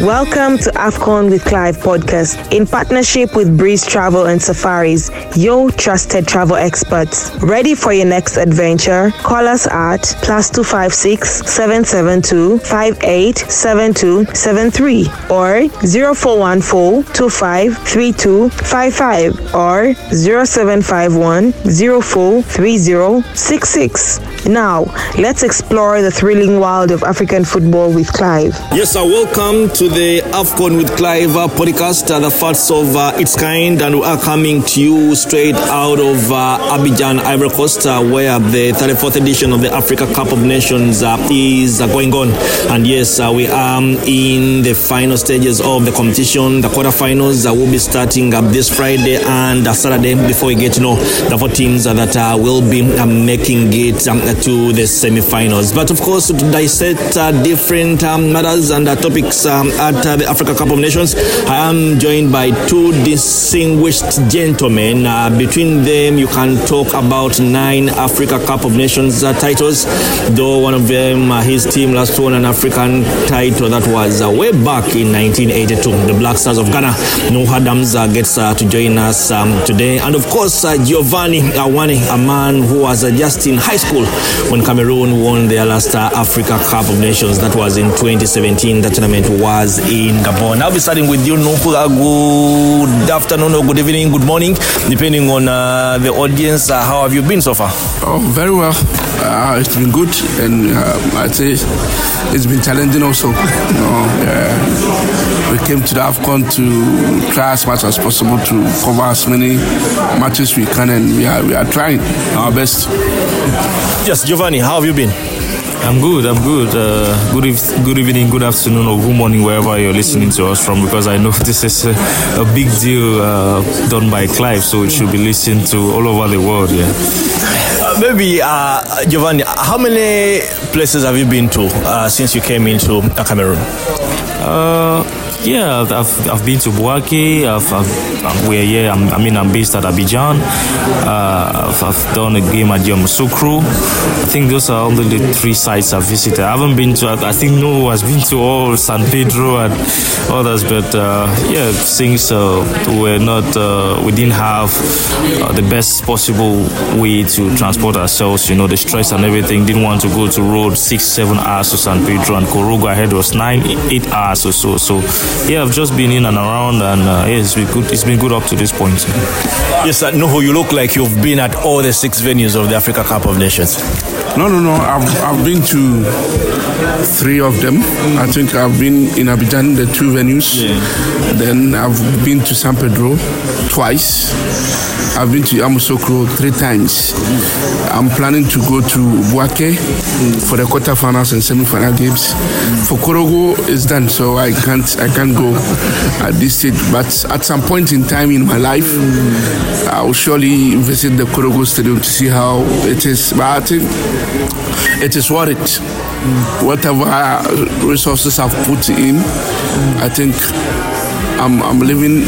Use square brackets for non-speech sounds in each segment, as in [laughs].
Welcome to AFCON with Clive podcast in partnership with Breeze Travel and Safaris, your trusted travel experts. Ready for your next adventure? Call us at plus 256 772 587273 or 0414 253255 or 0751 043066. Now, let's explore the thrilling world of African football with Clive. Yes, sir. Welcome to the AFCON with Clive uh, podcast, uh, the first of uh, its kind, and we are coming to you straight out of uh, Abidjan, Ivory Coast, uh, where the 34th edition of the Africa Cup of Nations uh, is going on. And yes, we are in the final stages of the competition. The quarterfinals will be starting up this Friday and Saturday before we get to know the four teams that will be making it um, to the semi-finals. But of course, to dissect different um, matters and topics um, at uh, the Africa Cup of Nations. I am joined by two distinguished gentlemen. Uh, between them, you can talk about nine Africa Cup of Nations uh, titles, though one of them, uh, his team last won an African title that was uh, way back in 1982. The Black Stars of Ghana. Nuhu Adams uh, gets to join us um, today. And of course, Giovanni Awane, a man who was just in high school when Cameroon won their last Africa Cup of Nations. That was in 2017. The tournament was in Gabon. I'll be starting with you, Nuhu. Good afternoon or good evening, good morning, depending on uh, the audience. Uh, how have you been so far? Oh, very well. Uh, it's been good, and I'd say it's been challenging also. [laughs] You know, we came to the AFCON to try as much as possible to cover as many matches we can, and we are, we are trying our best. Yes, Giovanni, how have you been? I'm good. I'm good. Uh, good, ev- good evening, good afternoon, or good morning, wherever you're listening to us from. Because I know [laughs] this is a, a big deal uh, done by Clive, so it should be listened to all over the world. Yeah. Uh, maybe uh, Giovanni, how many places have you been to uh, since you came into Cameroon? yeah, I've, I've, I've, been to Bouaké. I've, I've, we're here. I'm, i mean, I'm based at Abidjan. Uh, I've, I've, done a game at Yamoussoukro. I think those are only the three sites I've visited. I haven't been to. I think no one has been to all San Pedro and others, but uh, yeah, things uh, we're not, uh, we didn't have uh, the best possible way to transport ourselves. You know, the stress and everything. Didn't want to go to road six, seven hours to San Pedro, and Korhogo ahead was nine, eight hours or so. So yeah, I've just been in and around, and uh, yeah, it's been good. It's been good up to this point. Yes, uh, Nuhu, you look like you've been at all the six venues of the Africa Cup of Nations. No, no, no. I've, I've been to three of them. I think I've been in Abidjan, the two venues. Yeah. Then I've been to San Pedro twice. I've been to Yamoussoukro three times. I'm planning to go to Bouaké for the quarterfinals and semi-final games. For Korhogo, it's done, so I can't I can't go at this stage. But at some point in time in my life, I will surely visit the Korhogo Stadium to see how it is. But I think it is worth it. Whatever resources I've put in, I think I'm, I'm living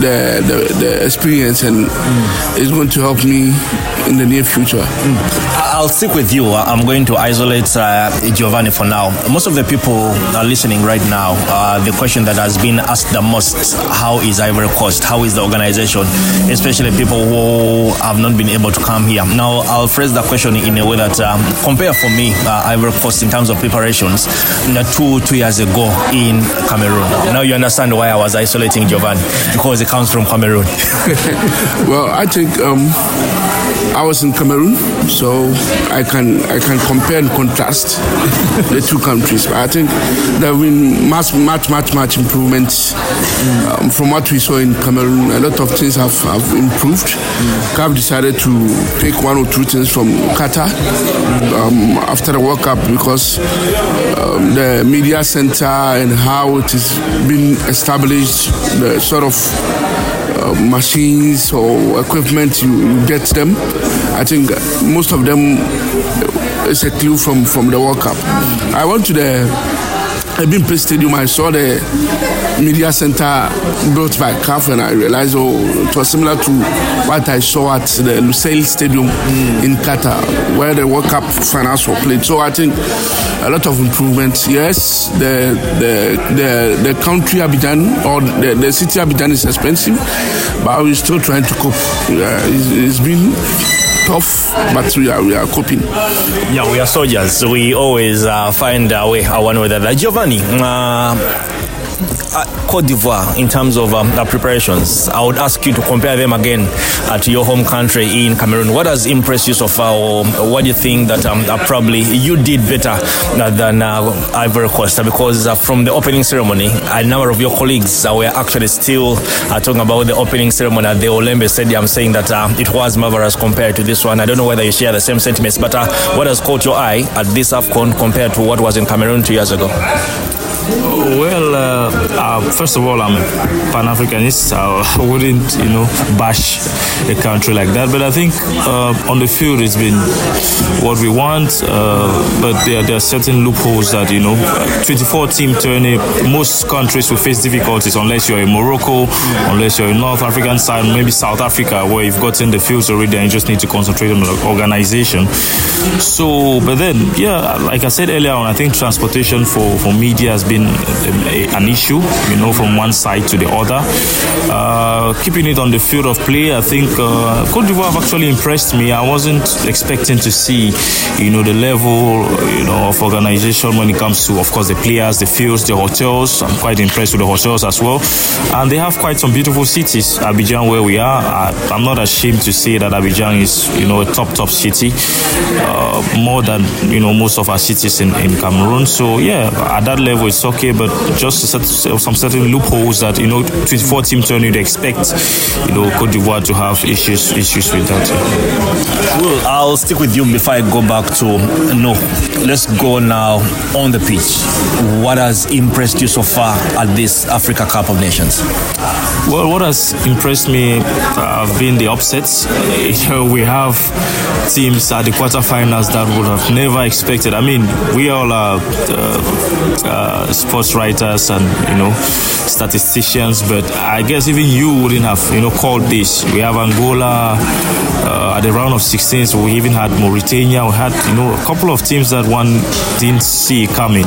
the, the, the experience and mm. it's going to help me in the near future. I'll stick with you. I'm going to isolate uh, Giovanni for now. Most of the people are listening right now. Uh, the question that has been asked the most: How is Ivory Coast? How is the organization? Especially people who have not been able to come here. Now, I'll phrase the question in a way that um, compare for me uh, Ivory Coast in terms of preparations two two years ago in Cameroon. Now you understand why I was isolating Giovanni because it comes from Cameroon. [laughs] well, I think um, I was in Cameroon, so I can I can compare and contrast [laughs] the two countries. But I think there have been much much much much improvements um, from what we saw in Cameroon. A lot of things have, have improved. CAF decided to pick one or two things from Qatar um, after the World Cup because um, the media center and how it is being established, the sort of machines or equipment you, you, get them. I think most of them is a clue from, from the World Cup. I went to the i've Ebimpe Stadium, I saw the media center built by CAF and I realized, oh, it was similar to what I saw at the Lusail Stadium mm. in Qatar, where the World Cup finals were played. So I think a lot of improvements. Yes, the the the, the country Abidjan or the, the city Abidjan is expensive, but we're still trying to cope. Uh, it's, it's been tough, but we are we are coping. Yeah, we are soldiers. We always uh, find our way one way or the other. Giovanni. Uh, uh, Cote d'Ivoire in terms of um, preparations, I would ask you to compare them again uh, to your home country in Cameroon. What has impressed you so far, or what do you think that um, uh, probably you did better than uh, Ivory Coast? Because uh, from the opening ceremony, a number of your colleagues were actually still talking about the opening ceremony at the Olembe Stadium, saying that it was marvelous compared to this one. I don't know whether you share the same sentiments, but what has caught your eye at this AFCON compared to what was in Cameroon two years ago? Well, uh, uh, first of all, I'm a Pan Africanist. [laughs] I wouldn't, you know, bash a country like that. But I think uh, on the field, it's been what we want. Uh, but there, there, are certain loopholes that, you know, 24 team tourney, most countries will face difficulties unless you're in Morocco, unless you're in North African side, maybe South Africa, where you've gotten the fields already and you just need to concentrate on the organization. So, but then, yeah, like I said earlier on, I think transportation for, for media has been been an issue, you know, from one side to the other. Uh, keeping it on the field of play, I think uh, Cote d'Ivoire have actually impressed me. I wasn't expecting to see, you know, the level, you know, of organization when it comes to, of course, the players, the fields, the hotels. I'm quite impressed with the hotels as well, and they have quite some beautiful cities. Abidjan, where we are, I, am not ashamed to say that Abidjan is, you know, a top top city, uh, more than you know most of our cities in, in Cameroon. So yeah, at that level, it's okay, but just some certain loopholes that you know 24 team turn you'd expect you know Cote d'Ivoire to have issues issues with that. Well, I'll stick with you before I go back to Nuhu. Let's go now on the pitch. What has impressed you so far at this Africa Cup of Nations? Well, what has impressed me have uh, been the upsets. [laughs] Uh, we have teams at the quarterfinals that would have never expected. I mean, we all are uh, uh sports writers and you know statisticians, but I guess even you wouldn't have you know called this. We have Angola uh, at the round of 16s. We even had Mauritania. We had you know a couple of teams that one didn't see coming,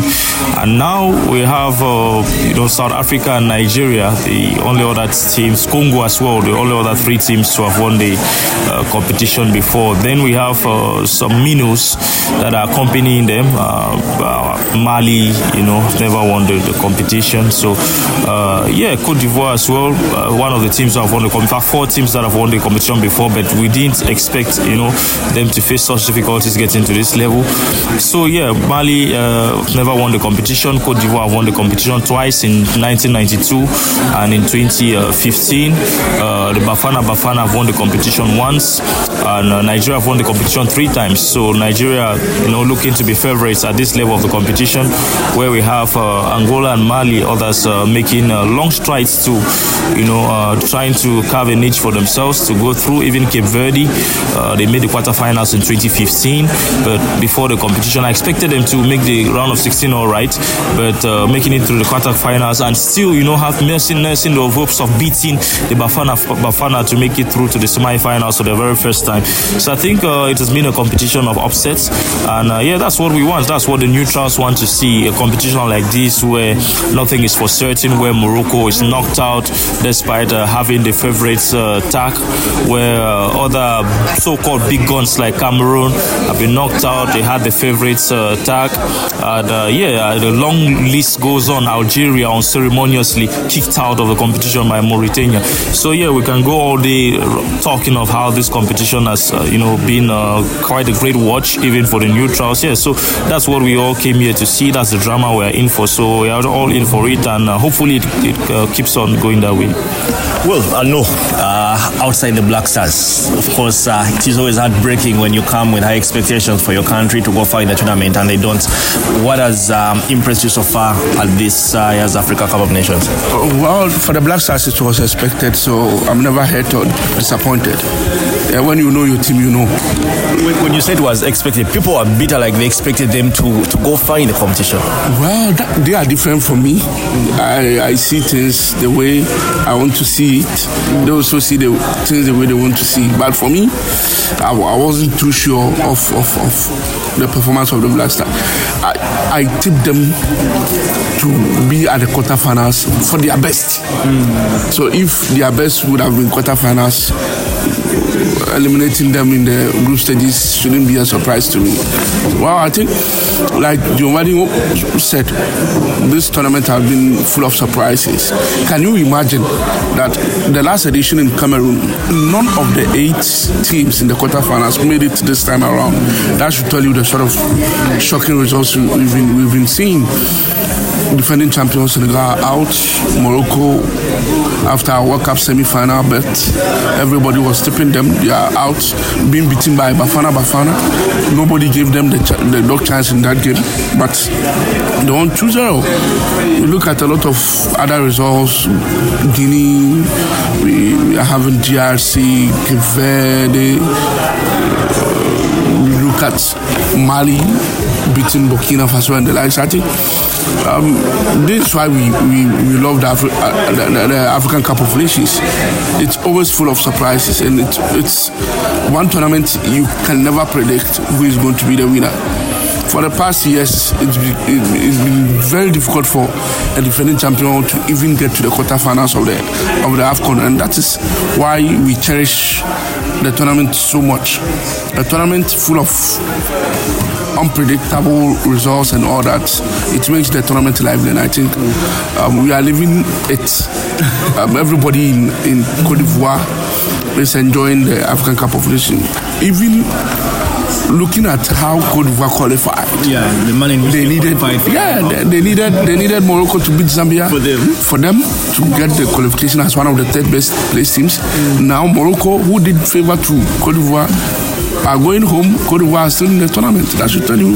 and now we have uh, you know South Africa and Nigeria, the only other teams, Congo as well, the only other three teams to have won the uh, competition before. Then we have uh, some minnows that are accompanying them. Uh, uh, Mali, you know, never won the, the competition. So, uh, yeah, Cote d'Ivoire as well, uh, one of the teams that have won the competition. Four teams that have won the competition before, but we didn't expect, you know, them to face such difficulties getting to this level. So, yeah, Mali uh, never won the competition. Cote d'Ivoire won the competition twice in 1992 and in 2015. Uh, the Bafana Bafana have won the competition once, and uh, Nigeria have won the competition three times. So, Nigeria, you know, looking to be favorites at this level of the competition, where we have uh, Angola and Mali, others uh, making uh, long strides to, you know, trying to carve a niche for themselves to go through. Even Cape Verde, they made the quarterfinals in 2015, but before the competition, I expected them to make the round of 16 all right, but making it through the quarterfinals and still, you know, have nursing, nursing the hopes of beating the Bafana, Bafana to make it through to the semi-finals for the very first time. So I think uh, it has been a competition of upsets, and uh, yeah, that's what we want. That's what the neutrals want to see a competition like this where nothing is for certain, where Morocco is knocked out despite uh, having the favourites uh, where uh, other so-called big guns like Cameroon have been knocked out. They had the favourites uh, and uh, yeah, uh, the long list goes on. Algeria unceremoniously kicked out of the competition by Mauritania. So yeah, we can go all day talking of how this competition has, you know, been quite a great watch even for the neutrals. Yeah, so that's what we all came here to see. That's the drama we're in for. So we are all in for it, and uh, hopefully it, it uh, keeps on going that way. Well, I know uh, outside the Black Stars, of course, uh, it is always heartbreaking when you come with high expectations for your country to go far in the tournament and they don't. What has um, impressed you so far at this uh, year's Africa Cup of Nations? Well, for the Black Stars, it was expected, so I'm never hurt or disappointed. Uh, when you know your team, you know. When you said it was expected, people are bitter like they expected them to, to go far in the competition. Well, that, they are different from me. I, I see things the way I want to see it. They also see the things the way they want to see. But for me, I, I wasn't too sure of, of, of the performance of the Black Stars. I, I tipped them to be at the quarterfinals for their best. Mm. So if their best would have been quarterfinals, eliminating them in the group stages shouldn't be a surprise to me. Well, I think, like Giovanni said, this tournament has been full of surprises. Can you imagine that the last edition in Cameroon, none of the eight teams in the quarterfinals made it this time around? That should tell you the sort of shocking results we've been, we've been seeing defending champions Senegal out, Morocco after a World Cup semi-final, but everybody was tipping them. They are out, being beaten by Bafana Bafana. Nobody gave them the, ch- the dog chance in that game, but they won 2-0. You look at a lot of other results, Guinea, we, we are having uh, we look at Mali beating Burkina Faso and the likes. I think um, this is why we, we, we love the, Afri- uh, the, the, African Cup of Nations. It's always full of surprises, and it's, it's one tournament you can never predict who is going to be the winner. For the past years, it's been, it's been very difficult for a defending champion to even get to the quarterfinals of the of the AFCON, and that is why we cherish the tournament so much. A tournament full of unpredictable results and all that, it makes the tournament lively. And I think um, we are living it. [laughs] Um, everybody in, in Cote d'Ivoire is enjoying the African Cup of Nations. Even looking at how Cote d'Ivoire qualified. Yeah, the money they needed. Yeah, they, they, needed they needed Morocco to beat Zambia for them for them to get the qualification as one of the third best place teams. Mm. Now Morocco, who did favor to Cote d'Ivoire, are going home. Cote d'Ivoire is still in the tournament. That should tell you.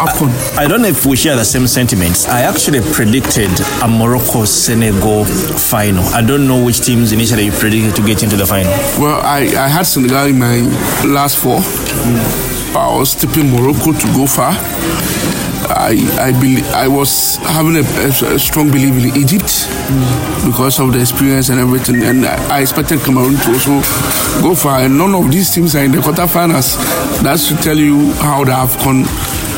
I, I don't know if we share the same sentiments. I actually predicted a Morocco Senegal final. I don't know which teams initially you predicted to get into the final. Well, I, I had Senegal in my last four. Mm. I was tipping Morocco to go far. I I believe I was having a, a, a strong belief in Egypt because of the experience and everything, and I, I, expected Cameroon to also go far. And none of these teams are in the quarterfinals. That should tell you how the Afcon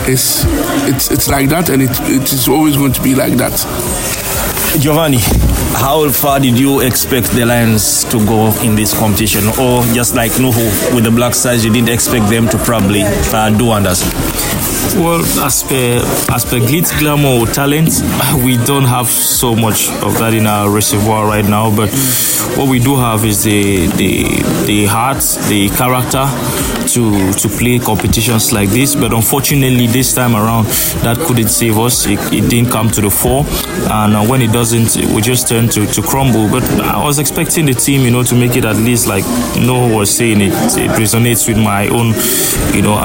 is. It's it's like that, and it it is always going to be like that. Giovanni, how far did you expect the Lions to go in this competition? Or just like Nuhu with the Black Stars, you didn't expect them to probably uh, do wonders? Well, as per as per glitz, glamour, or talent, we don't have so much of that in our reservoir right now. But what we do have is the the the heart, the character to to play competitions like this. But unfortunately, this time around, that couldn't save us. It, it didn't come to the fore, and uh, when it doesn't, we just turn to, to crumble. But I was expecting the team, you know, to make it at least like Nuhu was saying. It, it resonates with my own, you know,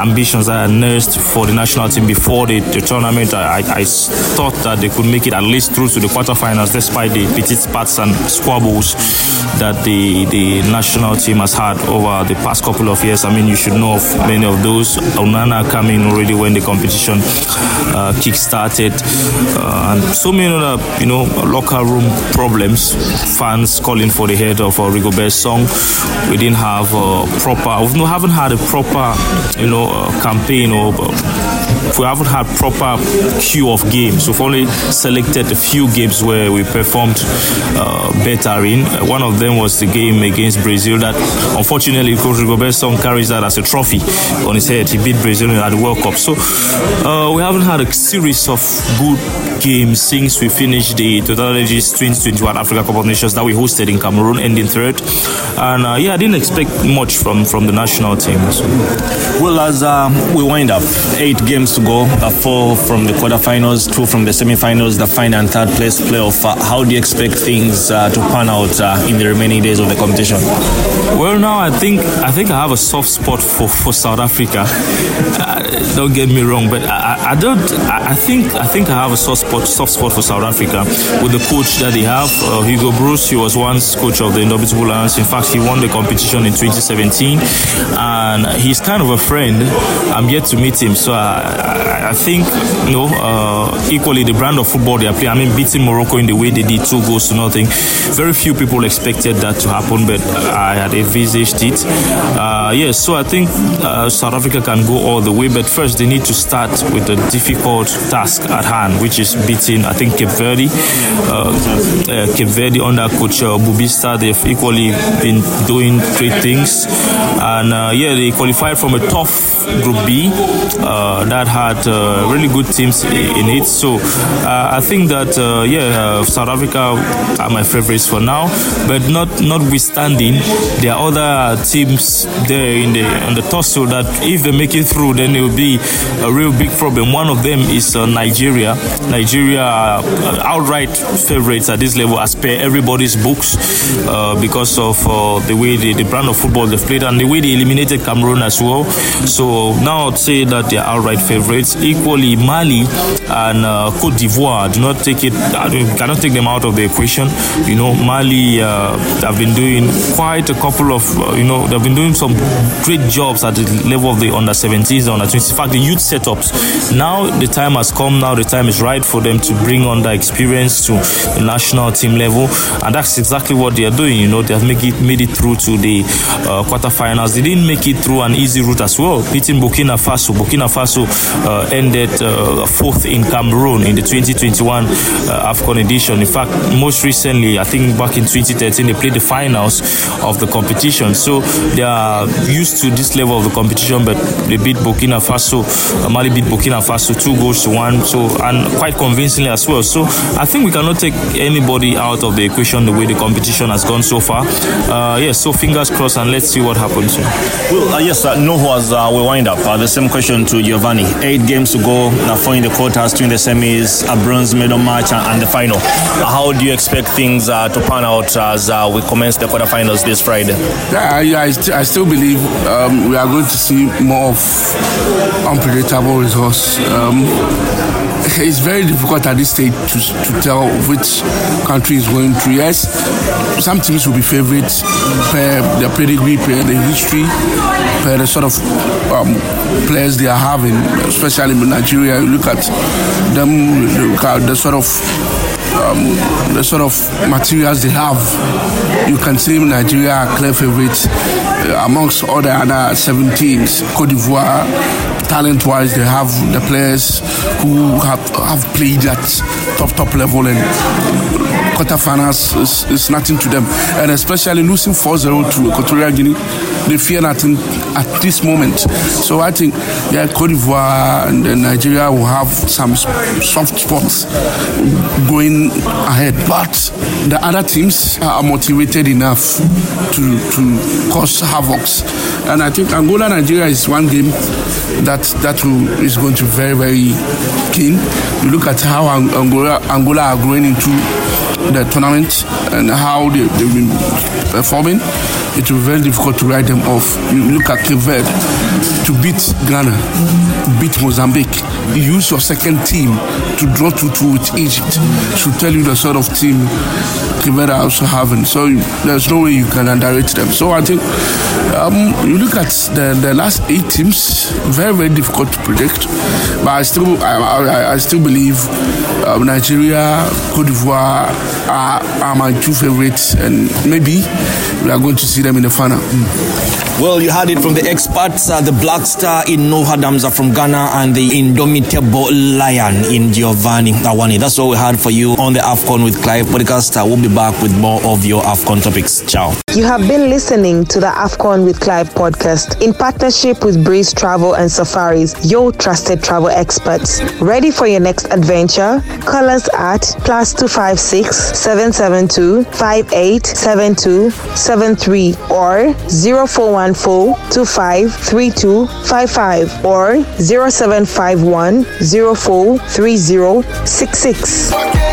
ambitions that I nursed for the national team before the, the tournament. I, I, thought that they could make it at least through to the quarterfinals, despite the petit spats and squabbles that the the national team has had over the past couple of years. I mean, you should know of many of those. Onana coming already when the competition uh, kick-started, uh, and so many other, you know, locker room problems. Fans calling for the head of uh, Rigobert Song. We didn't have a proper. We haven't had a proper, you know, uh, campaign or we haven't had proper queue of games. We've only selected a few games where we performed uh, better in. One of them was the game against Brazil that unfortunately Coach Rigobert Song carries that as a trophy on his head. He beat Brazil at the World Cup. So uh, we haven't had a series of good games since we finished the Total Energies 2021 Africa Cup of Nations that we hosted in Cameroon, ending third. And uh, yeah, I didn't expect much from, from the national team. So. Well, as uh, we wind up, eight games to go. Uh, four from the quarterfinals, two from the semifinals, the final and third place playoff. Uh, how do you expect things uh, to pan out uh, in the remaining days of the competition? Well, now I think I think I have a soft spot for, for South Africa. Uh, don't get me wrong, but I, I don't. I, I think I think I have a soft spot soft spot for South Africa with the coach that they have, uh, Hugo Broos. He was once coach of the Indomitable Lions. In fact, he won the competition in 2017, and he's kind of a friend. I'm yet to meet him, so I, I, I think you know uh, equally the brand of football they are playing. I mean, beating Morocco in the way they did, two goals to nothing. Very few people expected that to happen, but I had envisaged it. Uh, yes, so I think uh, South Africa can go all the way, but first they need to start with a difficult task at hand, which is beating, I think, Cape Verde. Uh, uh, Cape Verde under coach uh, Bubista, they've equally been doing great things. And uh, yeah, they qualified from a tough Group B uh, that had uh, really good teams in it. So I think that, yeah, South Africa are my favorites for now, but not notwithstanding, there are other teams there in the, on the tussle that if they make it through, then it will be a real big problem. One of them is Nigeria. Nigeria are outright favorites at this level as per everybody's books because of the way the, brand of football they've played and the way they eliminated Cameroon as well. So now I'd say that they are outright favorites. Equally, Mali and uh, Cote d'Ivoire do not take it. Cannot take them out of the equation. You know, Mali uh, have been doing quite a couple of. Uh, you know, they've been doing some great jobs at the level of the under 17s, under 20s. In fact, the youth setups. Now the time has come. Now the time is right for them to bring on the experience to the national team level, and that's exactly what they are doing. You know, they have made it made it through to the uh, quarterfinals. They didn't make it through an easy route as well, beating Burkina Faso. Burkina Faso uh, ended uh, fourth in Cameroon in the 2021 uh, AFCON edition. In fact, most recently, I think back in 2013, they played the finals of the competition. So they are used to this level of the competition, but they beat Burkina Faso. Mali beat Burkina Faso two goals to one. So and quite convincingly as well. So I think we cannot take anybody out of the equation the way the competition has gone so far. Uh, yes, so fingers crossed and let's see what happens. Well, uh, yes, uh, no was uh, we wind up. Uh, the same question to Giovanni. Eight games to go, now four in the quarters, two in the semis, a bronze medal match, and, and the final. Uh, how do you expect things uh, to pan out as uh, we commence the quarterfinals this Friday? Yeah, I, I, st- I still believe um, we are going to see more of unpredictable results. Um, it's very difficult at this stage to, to tell which country is going through. Yes, some teams will be favorites per their pedigree, per the history, per the sort of um, players they are having, especially in Nigeria. You look at them, look at the sort of um, the sort of materials they have. You can see Nigeria are clear favorites uh, amongst all the other other 17s. Cote d'Ivoire, talent wise, they have the players who have, have played at top, top level and quarterfinals is, is nothing to them. And especially losing 4 0 to Equatorial Guinea, they fear nothing at this moment. So I think, yeah, Cote d'Ivoire and Nigeria will have some soft spots going ahead. But the other teams are motivated enough to, to cause havocs. And I think Angola Nigeria is one game that that will, is going to be very, very keen. You look at how Angola, Angola are growing into the tournament and how they, they've been performing, it will be very difficult to write them off. You look at Cape Verde to beat Ghana, beat Mozambique. You use your second team to draw 2 2 with Egypt. Should tell you the sort of team Cape Verde also having. So there's no way you can underrate them. So I think um, you look at the, the last eight teams, very, very difficult to predict. But I still, I, I, I still believe uh, Nigeria, Cote d'Ivoire are, are my two favorites, and maybe we are going to see them in the final. Well, you heard it from the experts, uh, the Black Star in Nuhu Adams from Ghana and the Indomitable Lion in Giovanni Awani. That's all we had for you on the AFCON with Clive podcast. We'll be back with more of your AFCON topics. Ciao. You have been listening to the AFCON with Clive podcast in partnership with Breeze Travel and Safaris, your trusted travel experts. Ready for your next adventure? Call us at plus 256 772 587273 or 0414 253255 or 0751 043066.